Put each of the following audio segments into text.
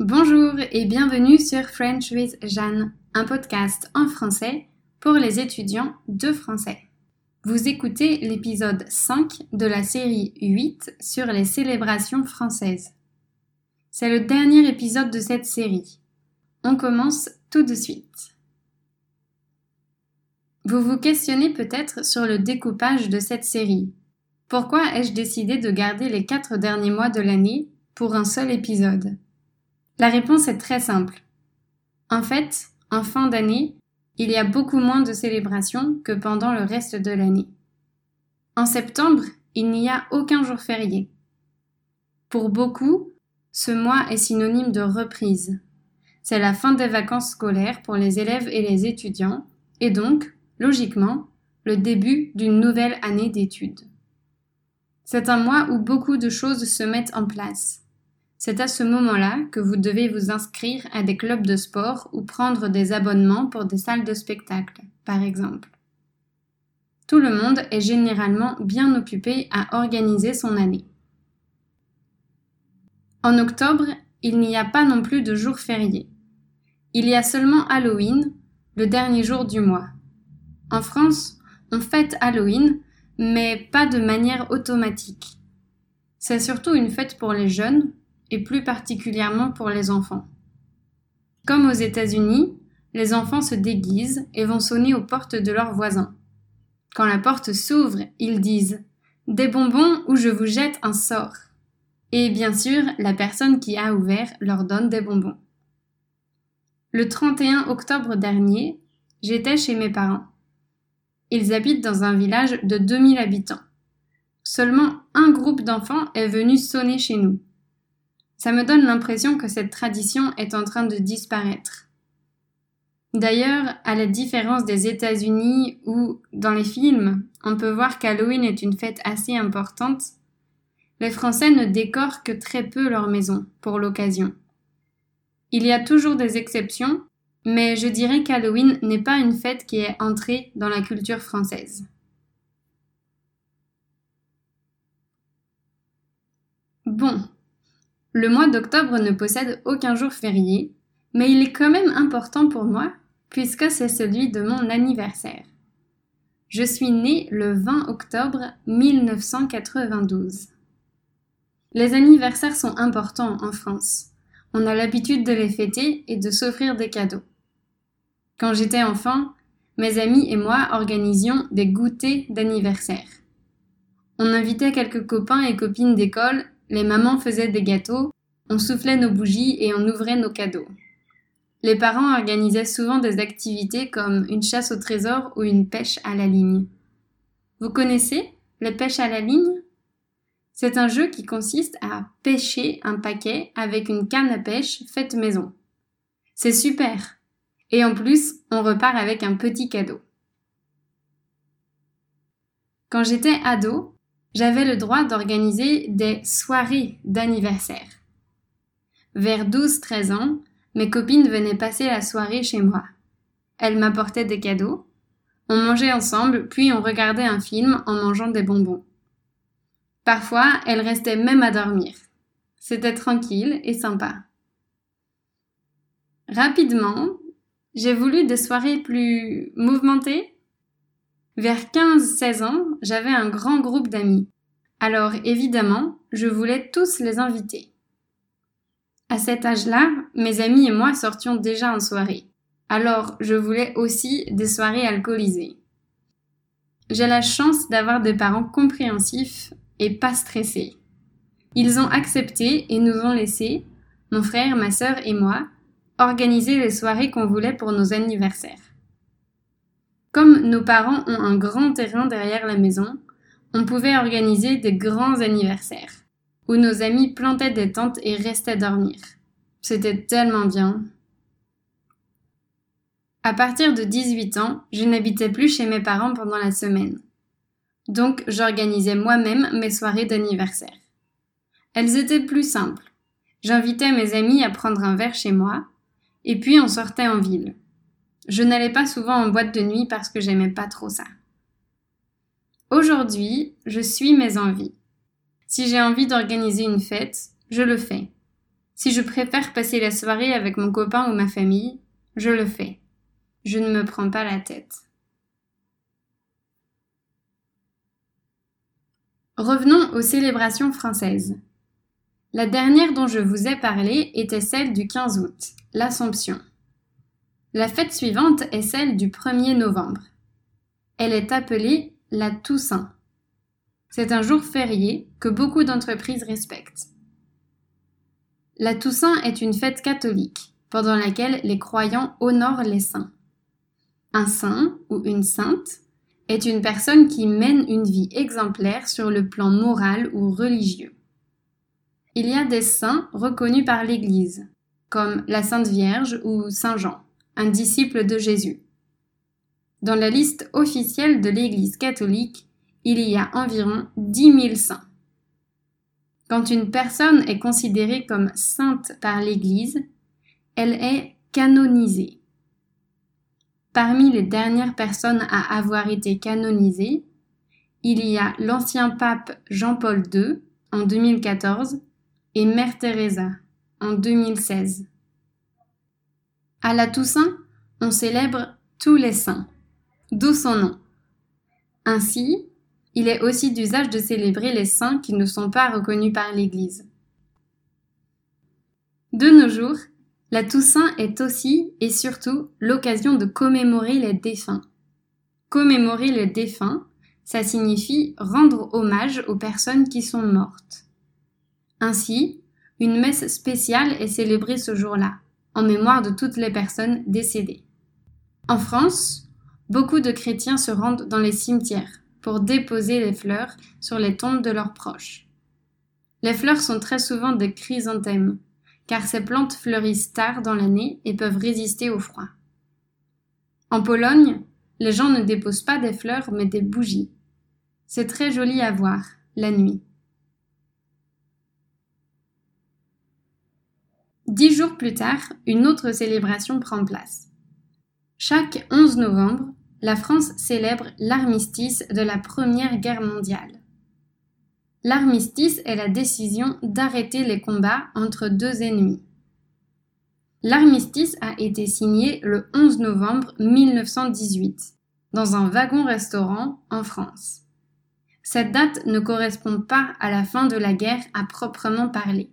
Bonjour et bienvenue sur French with Jeanne, un podcast en français pour les étudiants de français. Vous écoutez l'épisode 5 de la série 8 sur les célébrations françaises. C'est le dernier épisode de cette série. On commence tout de suite. Vous vous questionnez peut-être sur le découpage de cette série. Pourquoi ai-je décidé de garder les quatre derniers mois de l'année pour un seul épisode? La réponse est très simple. En fait, en fin d'année, il y a beaucoup moins de célébrations que pendant le reste de l'année. En septembre, il n'y a aucun jour férié. Pour beaucoup, ce mois est synonyme de reprise. C'est la fin des vacances scolaires pour les élèves et les étudiants, et donc, logiquement, le début d'une nouvelle année d'études. C'est un mois où beaucoup de choses se mettent en place. C'est à ce moment-là que vous devez vous inscrire à des clubs de sport ou prendre des abonnements pour des salles de spectacle, par exemple. Tout le monde est généralement bien occupé à organiser son année. En octobre, il n'y a pas non plus de jour férié. Il y a seulement Halloween, le dernier jour du mois. En France, on fête Halloween, mais pas de manière automatique. C'est surtout une fête pour les jeunes, et plus particulièrement pour les enfants. Comme aux États-Unis, les enfants se déguisent et vont sonner aux portes de leurs voisins. Quand la porte s'ouvre, ils disent Des bonbons ou je vous jette un sort. Et bien sûr, la personne qui a ouvert leur donne des bonbons. Le 31 octobre dernier, j'étais chez mes parents. Ils habitent dans un village de 2000 habitants. Seulement un groupe d'enfants est venu sonner chez nous. Ça me donne l'impression que cette tradition est en train de disparaître. D'ailleurs, à la différence des États-Unis où, dans les films, on peut voir qu'Halloween est une fête assez importante, les Français ne décorent que très peu leur maison pour l'occasion. Il y a toujours des exceptions, mais je dirais qu'Halloween n'est pas une fête qui est entrée dans la culture française. Bon, le mois d'octobre ne possède aucun jour férié, mais il est quand même important pour moi puisque c'est celui de mon anniversaire. Je suis née le 20 octobre 1992. Les anniversaires sont importants en France. On a l'habitude de les fêter et de s'offrir des cadeaux. Quand j'étais enfant, mes amis et moi organisions des goûters d'anniversaire. On invitait quelques copains et copines d'école les mamans faisaient des gâteaux, on soufflait nos bougies et on ouvrait nos cadeaux. Les parents organisaient souvent des activités comme une chasse au trésor ou une pêche à la ligne. Vous connaissez les pêches à la ligne? C'est un jeu qui consiste à pêcher un paquet avec une canne à pêche faite maison. C'est super Et en plus, on repart avec un petit cadeau. Quand j'étais ado, j'avais le droit d'organiser des soirées d'anniversaire. Vers 12-13 ans, mes copines venaient passer la soirée chez moi. Elles m'apportaient des cadeaux, on mangeait ensemble, puis on regardait un film en mangeant des bonbons. Parfois, elles restaient même à dormir. C'était tranquille et sympa. Rapidement, j'ai voulu des soirées plus mouvementées, vers 15-16 ans, j'avais un grand groupe d'amis. Alors évidemment, je voulais tous les inviter. À cet âge-là, mes amis et moi sortions déjà en soirée. Alors je voulais aussi des soirées alcoolisées. J'ai la chance d'avoir des parents compréhensifs et pas stressés. Ils ont accepté et nous ont laissé, mon frère, ma sœur et moi, organiser les soirées qu'on voulait pour nos anniversaires. Comme nos parents ont un grand terrain derrière la maison, on pouvait organiser des grands anniversaires, où nos amis plantaient des tentes et restaient dormir. C'était tellement bien. À partir de 18 ans, je n'habitais plus chez mes parents pendant la semaine. Donc j'organisais moi-même mes soirées d'anniversaire. Elles étaient plus simples. J'invitais mes amis à prendre un verre chez moi, et puis on sortait en ville. Je n'allais pas souvent en boîte de nuit parce que j'aimais pas trop ça. Aujourd'hui, je suis mes envies. Si j'ai envie d'organiser une fête, je le fais. Si je préfère passer la soirée avec mon copain ou ma famille, je le fais. Je ne me prends pas la tête. Revenons aux célébrations françaises. La dernière dont je vous ai parlé était celle du 15 août, l'Assomption. La fête suivante est celle du 1er novembre. Elle est appelée la Toussaint. C'est un jour férié que beaucoup d'entreprises respectent. La Toussaint est une fête catholique pendant laquelle les croyants honorent les saints. Un saint ou une sainte est une personne qui mène une vie exemplaire sur le plan moral ou religieux. Il y a des saints reconnus par l'Église, comme la Sainte Vierge ou Saint Jean, un disciple de Jésus. Dans la liste officielle de l'Église catholique, il y a environ dix mille saints. Quand une personne est considérée comme sainte par l'Église, elle est canonisée. Parmi les dernières personnes à avoir été canonisées, il y a l'ancien pape Jean-Paul II en 2014 et Mère Teresa en 2016. À la Toussaint, on célèbre tous les saints, d'où son nom. Ainsi, il est aussi d'usage de célébrer les saints qui ne sont pas reconnus par l'Église. De nos jours, la Toussaint est aussi et surtout l'occasion de commémorer les défunts. Commémorer les défunts, ça signifie rendre hommage aux personnes qui sont mortes. Ainsi, une messe spéciale est célébrée ce jour-là, en mémoire de toutes les personnes décédées. En France, beaucoup de chrétiens se rendent dans les cimetières pour déposer les fleurs sur les tombes de leurs proches. Les fleurs sont très souvent des chrysanthèmes, car ces plantes fleurissent tard dans l'année et peuvent résister au froid. En Pologne, les gens ne déposent pas des fleurs mais des bougies. C'est très joli à voir, la nuit. Dix jours plus tard, une autre célébration prend place. Chaque 11 novembre, la France célèbre l'armistice de la Première Guerre mondiale. L'armistice est la décision d'arrêter les combats entre deux ennemis. L'armistice a été signé le 11 novembre 1918 dans un wagon-restaurant en France. Cette date ne correspond pas à la fin de la guerre à proprement parler.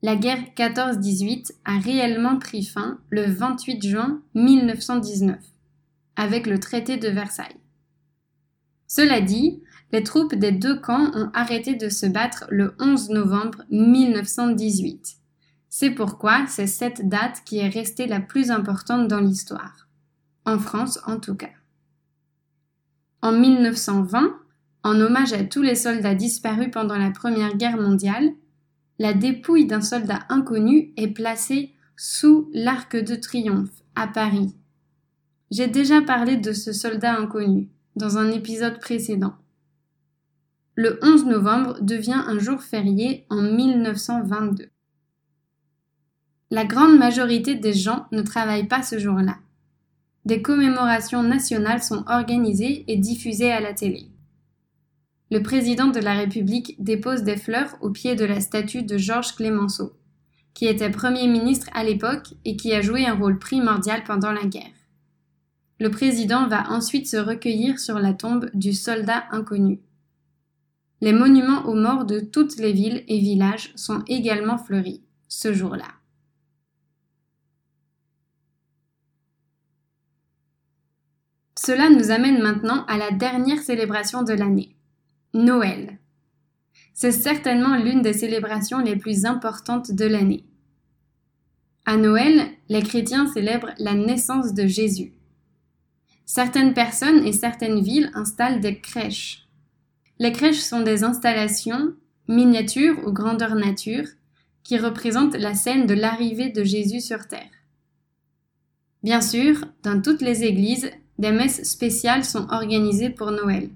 La guerre 14-18 a réellement pris fin le 28 juin 1919 avec le traité de Versailles. Cela dit, les troupes des deux camps ont arrêté de se battre le 11 novembre 1918. C'est pourquoi c'est cette date qui est restée la plus importante dans l'histoire. En France en tout cas. En 1920, en hommage à tous les soldats disparus pendant la Première Guerre mondiale, la dépouille d'un soldat inconnu est placée sous l'Arc de Triomphe à Paris. J'ai déjà parlé de ce soldat inconnu dans un épisode précédent le 11 novembre devient un jour férié en 1922. La grande majorité des gens ne travaillent pas ce jour-là. Des commémorations nationales sont organisées et diffusées à la télé. Le président de la République dépose des fleurs au pied de la statue de Georges Clémenceau, qui était Premier ministre à l'époque et qui a joué un rôle primordial pendant la guerre. Le président va ensuite se recueillir sur la tombe du soldat inconnu. Les monuments aux morts de toutes les villes et villages sont également fleuris ce jour-là. Cela nous amène maintenant à la dernière célébration de l'année, Noël. C'est certainement l'une des célébrations les plus importantes de l'année. À Noël, les chrétiens célèbrent la naissance de Jésus. Certaines personnes et certaines villes installent des crèches les crèches sont des installations, miniatures ou grandeur nature, qui représentent la scène de l'arrivée de Jésus sur terre. Bien sûr, dans toutes les églises, des messes spéciales sont organisées pour Noël.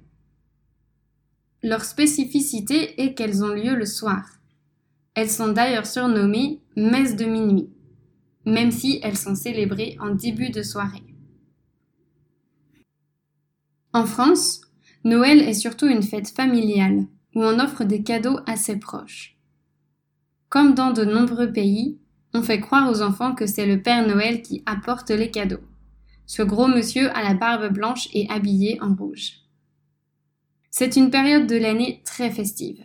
Leur spécificité est qu'elles ont lieu le soir. Elles sont d'ailleurs surnommées messes de minuit, même si elles sont célébrées en début de soirée. En France, Noël est surtout une fête familiale, où on offre des cadeaux à ses proches. Comme dans de nombreux pays, on fait croire aux enfants que c'est le Père Noël qui apporte les cadeaux. Ce gros monsieur à la barbe blanche et habillé en rouge. C'est une période de l'année très festive.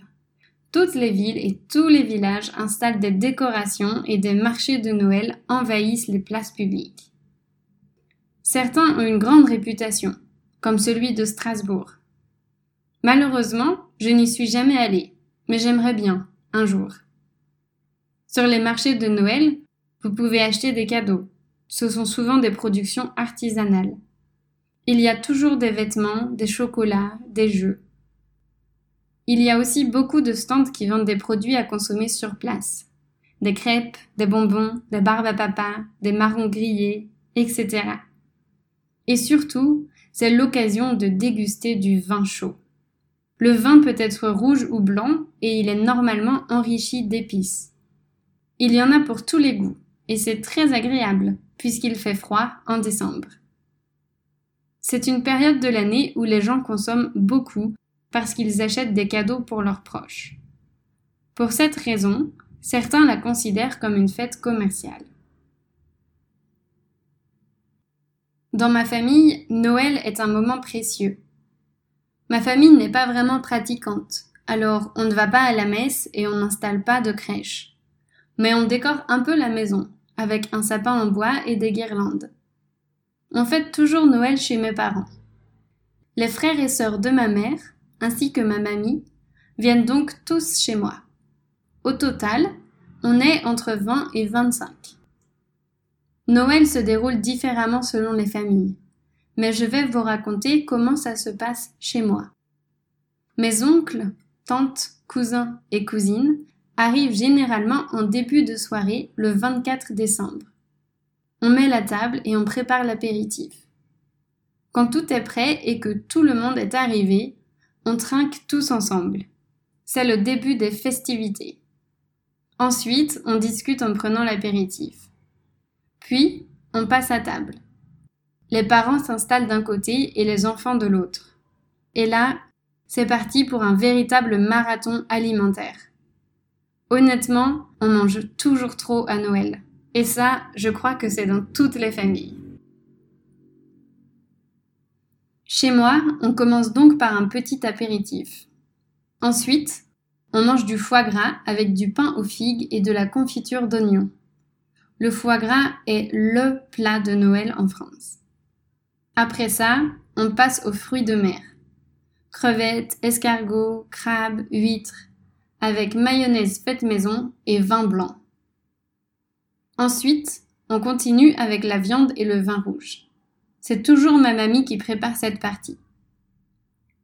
Toutes les villes et tous les villages installent des décorations et des marchés de Noël envahissent les places publiques. Certains ont une grande réputation, comme celui de Strasbourg. Malheureusement, je n'y suis jamais allée, mais j'aimerais bien, un jour. Sur les marchés de Noël, vous pouvez acheter des cadeaux. Ce sont souvent des productions artisanales. Il y a toujours des vêtements, des chocolats, des jeux. Il y a aussi beaucoup de stands qui vendent des produits à consommer sur place. Des crêpes, des bonbons, des barbes à papa, des marrons grillés, etc. Et surtout, c'est l'occasion de déguster du vin chaud. Le vin peut être rouge ou blanc et il est normalement enrichi d'épices. Il y en a pour tous les goûts et c'est très agréable puisqu'il fait froid en décembre. C'est une période de l'année où les gens consomment beaucoup parce qu'ils achètent des cadeaux pour leurs proches. Pour cette raison, certains la considèrent comme une fête commerciale. Dans ma famille, Noël est un moment précieux. Ma famille n'est pas vraiment pratiquante, alors on ne va pas à la messe et on n'installe pas de crèche. Mais on décore un peu la maison, avec un sapin en bois et des guirlandes. On fête toujours Noël chez mes parents. Les frères et sœurs de ma mère, ainsi que ma mamie, viennent donc tous chez moi. Au total, on est entre 20 et 25. Noël se déroule différemment selon les familles, mais je vais vous raconter comment ça se passe chez moi. Mes oncles, tantes, cousins et cousines arrivent généralement en début de soirée le 24 décembre. On met la table et on prépare l'apéritif. Quand tout est prêt et que tout le monde est arrivé, on trinque tous ensemble. C'est le début des festivités. Ensuite, on discute en prenant l'apéritif. Puis, on passe à table. Les parents s'installent d'un côté et les enfants de l'autre. Et là, c'est parti pour un véritable marathon alimentaire. Honnêtement, on mange toujours trop à Noël. Et ça, je crois que c'est dans toutes les familles. Chez moi, on commence donc par un petit apéritif. Ensuite, on mange du foie gras avec du pain aux figues et de la confiture d'oignon. Le foie gras est LE plat de Noël en France. Après ça, on passe aux fruits de mer. Crevettes, escargots, crabes, huîtres, avec mayonnaise faite maison et vin blanc. Ensuite, on continue avec la viande et le vin rouge. C'est toujours ma mamie qui prépare cette partie.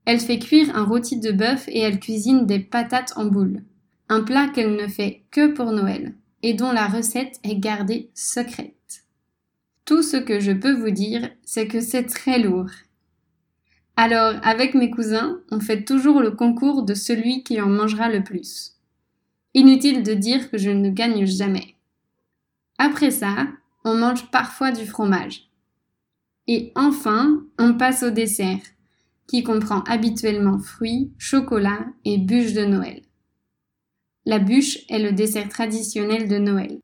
Elle fait cuire un rôti de bœuf et elle cuisine des patates en boule, un plat qu'elle ne fait que pour Noël et dont la recette est gardée secrète. Tout ce que je peux vous dire, c'est que c'est très lourd. Alors, avec mes cousins, on fait toujours le concours de celui qui en mangera le plus. Inutile de dire que je ne gagne jamais. Après ça, on mange parfois du fromage. Et enfin, on passe au dessert, qui comprend habituellement fruits, chocolat et bûches de Noël. La bûche est le dessert traditionnel de Noël.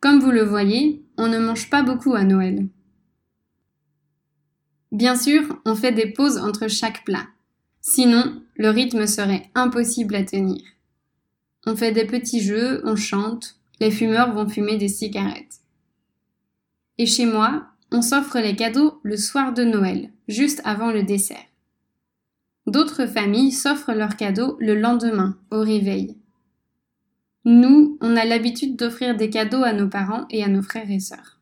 Comme vous le voyez, on ne mange pas beaucoup à Noël. Bien sûr, on fait des pauses entre chaque plat. Sinon, le rythme serait impossible à tenir. On fait des petits jeux, on chante, les fumeurs vont fumer des cigarettes. Et chez moi, on s'offre les cadeaux le soir de Noël, juste avant le dessert. D'autres familles s'offrent leurs cadeaux le lendemain, au réveil. Nous, on a l'habitude d'offrir des cadeaux à nos parents et à nos frères et sœurs.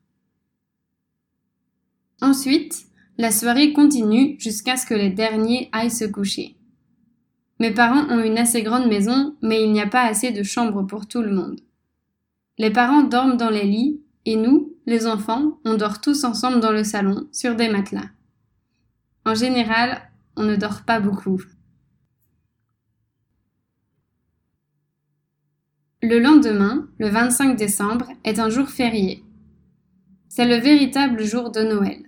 Ensuite, la soirée continue jusqu'à ce que les derniers aillent se coucher. Mes parents ont une assez grande maison, mais il n'y a pas assez de chambres pour tout le monde. Les parents dorment dans les lits et nous, les enfants, on dort tous ensemble dans le salon, sur des matelas. En général, on ne dort pas beaucoup. Le lendemain, le 25 décembre, est un jour férié. C'est le véritable jour de Noël.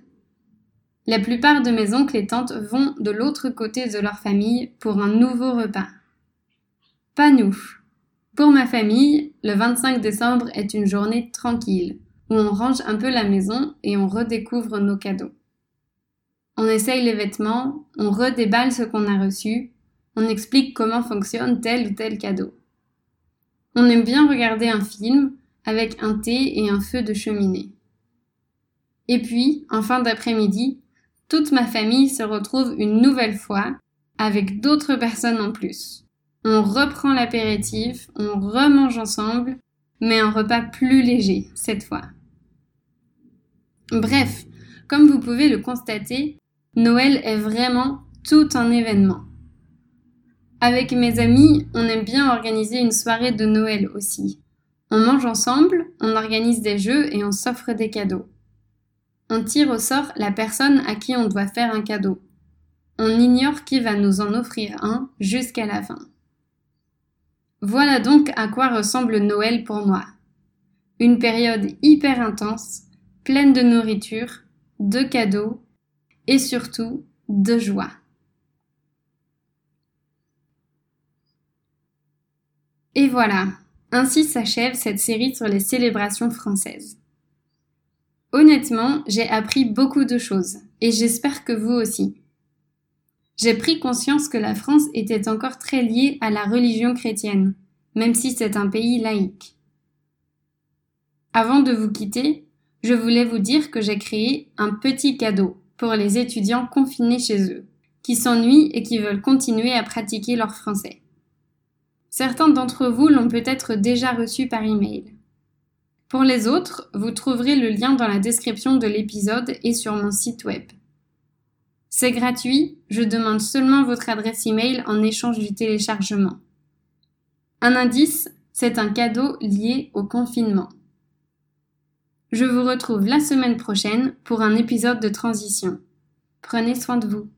La plupart de mes oncles et tantes vont de l'autre côté de leur famille pour un nouveau repas. Pas nous. Pour ma famille, le 25 décembre est une journée tranquille, où on range un peu la maison et on redécouvre nos cadeaux. On essaye les vêtements, on redéballe ce qu'on a reçu, on explique comment fonctionne tel ou tel cadeau. On aime bien regarder un film avec un thé et un feu de cheminée. Et puis, en fin d'après-midi, toute ma famille se retrouve une nouvelle fois avec d'autres personnes en plus. On reprend l'apéritif, on remange ensemble, mais un repas plus léger cette fois. Bref, comme vous pouvez le constater, Noël est vraiment tout un événement. Avec mes amis, on aime bien organiser une soirée de Noël aussi. On mange ensemble, on organise des jeux et on s'offre des cadeaux. On tire au sort la personne à qui on doit faire un cadeau. On ignore qui va nous en offrir un jusqu'à la fin. Voilà donc à quoi ressemble Noël pour moi. Une période hyper intense, pleine de nourriture, de cadeaux et surtout de joie. Et voilà, ainsi s'achève cette série sur les célébrations françaises. Honnêtement, j'ai appris beaucoup de choses, et j'espère que vous aussi. J'ai pris conscience que la France était encore très liée à la religion chrétienne, même si c'est un pays laïque. Avant de vous quitter, je voulais vous dire que j'ai créé un petit cadeau pour les étudiants confinés chez eux, qui s'ennuient et qui veulent continuer à pratiquer leur français. Certains d'entre vous l'ont peut-être déjà reçu par email. Pour les autres, vous trouverez le lien dans la description de l'épisode et sur mon site web. C'est gratuit, je demande seulement votre adresse email en échange du téléchargement. Un indice, c'est un cadeau lié au confinement. Je vous retrouve la semaine prochaine pour un épisode de transition. Prenez soin de vous.